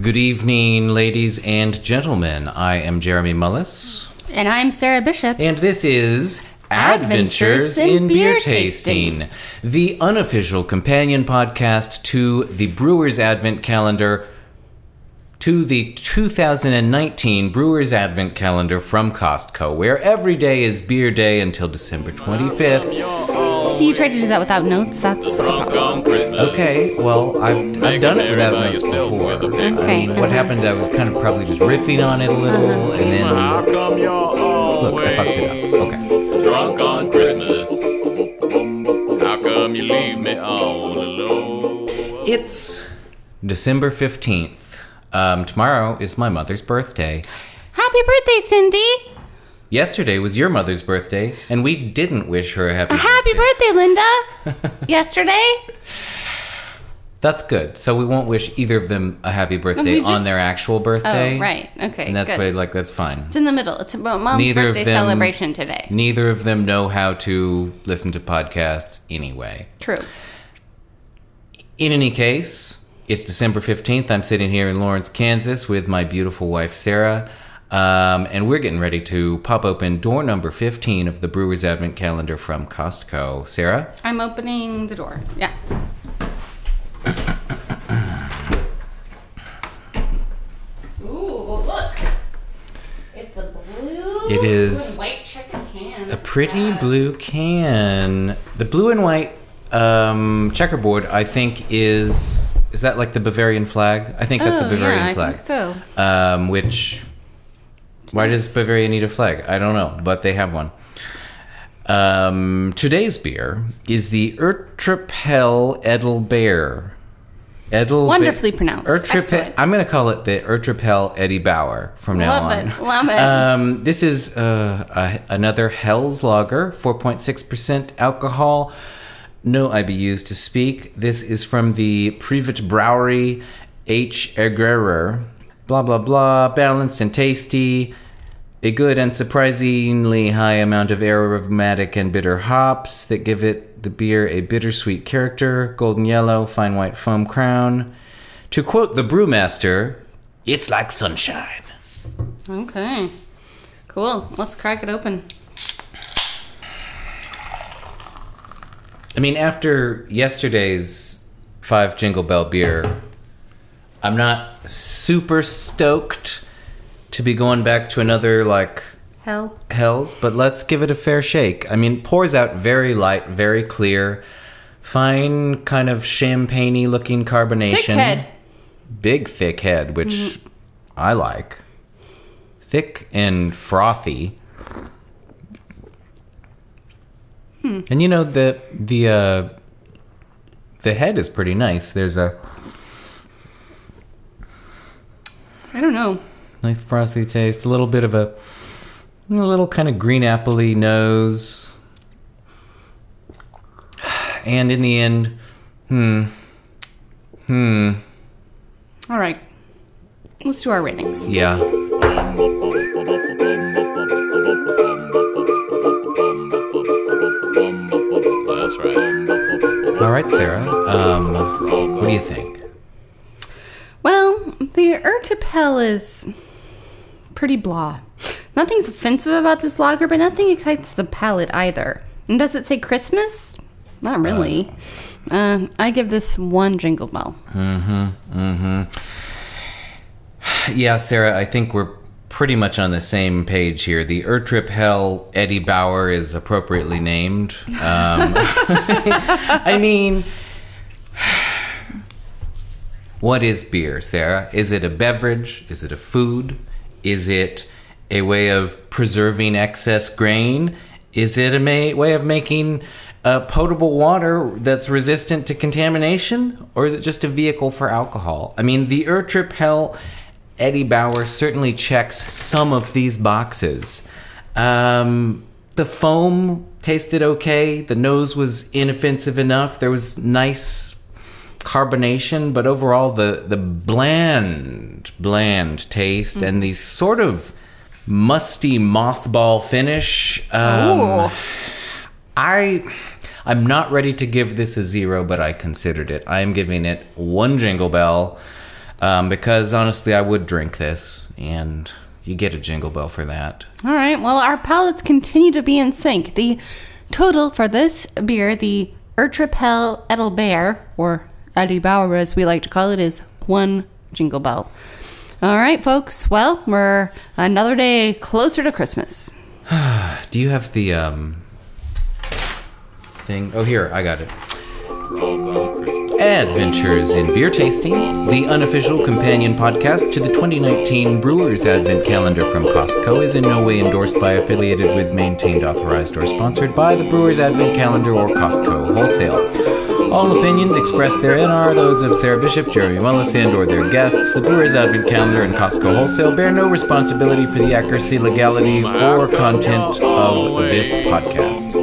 Good evening, ladies and gentlemen. I am Jeremy Mullis, And I'm Sarah Bishop. and this is Adventures in Beer Tasting. the unofficial companion podcast to the Brewers Advent Calendar, to the 2019 Brewers Advent Calendar from Costco, where every day is beer day until December 25th. See, you tried to do that without notes. That's what I thought. Okay, well, I've, I've done it without notes before. Okay. What happened? I was kind of probably just riffing on it a little, and then How come you're look, I fucked it always up. Okay. drunk on Christmas? How come you leave me all alone? It's December 15th. Um, tomorrow is my mother's birthday. Happy birthday, Cindy! Yesterday was your mother's birthday, and we didn't wish her a happy A Happy birthday, Linda! Yesterday? That's good. So we won't wish either of them a happy birthday we on their actual oh, birthday. Oh, right. Okay. And that's good. why, like, that's fine. It's in the middle. It's about mom's Neither birthday them- celebration today. Neither of them know how to listen to podcasts anyway. True. In any case, it's December 15th. I'm sitting here in Lawrence, Kansas with my beautiful wife, Sarah. Um, and we're getting ready to pop open door number 15 of the Brewer's Advent Calendar from Costco. Sarah? I'm opening the door. Yeah. Ooh, look! It's a blue It is and white checkered can. A pretty blue can. The blue and white um, checkerboard, I think, is. Is that like the Bavarian flag? I think that's a Oh, Bavarian yeah, I flag. think so. Um, which. Why does Bavaria need a flag? I don't know, but they have one. Um, today's beer is the Ertrapel Edelbeer. Edel Wonderfully pronounced. Excellent. I'm going to call it the Ertrapel Eddie Bauer from now Love on. it. Love it. Um, this is uh, a, another Helles Lager, 4.6% alcohol, no IBUs to speak. This is from the Privat Brewery H. Egerer. Blah, blah, blah. Balanced and tasty. A good and surprisingly high amount of aromatic and bitter hops that give it the beer a bittersweet character. Golden yellow, fine white foam crown. To quote the brewmaster, it's like sunshine. Okay. Cool. Let's crack it open. I mean, after yesterday's five Jingle Bell beer, I'm not super stoked to be going back to another like Hell. Hells, but let's give it a fair shake. I mean, pours out very light, very clear, fine kind of champagne looking carbonation. Thick head. Big thick head, which I like. Thick and frothy. And you know the the uh the head is pretty nice. There's a I don't know. nice frosty taste, a little bit of a a little kind of green appley nose. And in the end, hmm, hmm, All right. Let's do our ratings. yeah. That's right. All right, Sarah. Um, the Ertapel is pretty blah. Nothing's offensive about this lager, but nothing excites the palate either. And does it say Christmas? Not really. Uh, I give this one jingle bell. Mm-hmm. Mm-hmm. Yeah, Sarah, I think we're pretty much on the same page here. The Ertrip Hell Eddie Bauer is appropriately named. Um, I mean, what is beer, Sarah? Is it a beverage? Is it a food? Is it a way of preserving excess grain? Is it a way of making uh, potable water that's resistant to contamination? Or is it just a vehicle for alcohol? I mean, the Ertrip Hell Eddie Bauer certainly checks some of these boxes. Um, the foam tasted okay. The nose was inoffensive enough. There was nice carbonation, but overall the the bland, bland taste and the sort of musty mothball finish. Um. I I'm not ready to give this a zero, but I considered it. I am giving it one jingle bell. um, because honestly, I would drink this, and you get a jingle bell for that. All right. Well, our palates continue to be in sync. The total for this beer, the Urtrapel Edelbeer, or Eddie Bauer as we like to call it, is one jingle bell. All right, folks. Well, we're another day closer to Christmas. Do you have the um thing? Oh, here I got it. Adventures in Beer Tasting, the unofficial companion podcast to the 2019 Brewers Advent Calendar from Costco, is in no way endorsed by, affiliated with, maintained, authorized, or sponsored by the Brewers Advent Calendar or Costco Wholesale. All opinions expressed therein are those of Sarah Bishop, Jeremy Mullis, and or their guests. The Brewers Advent Calendar and Costco Wholesale bear no responsibility for the accuracy, legality, or content of this podcast.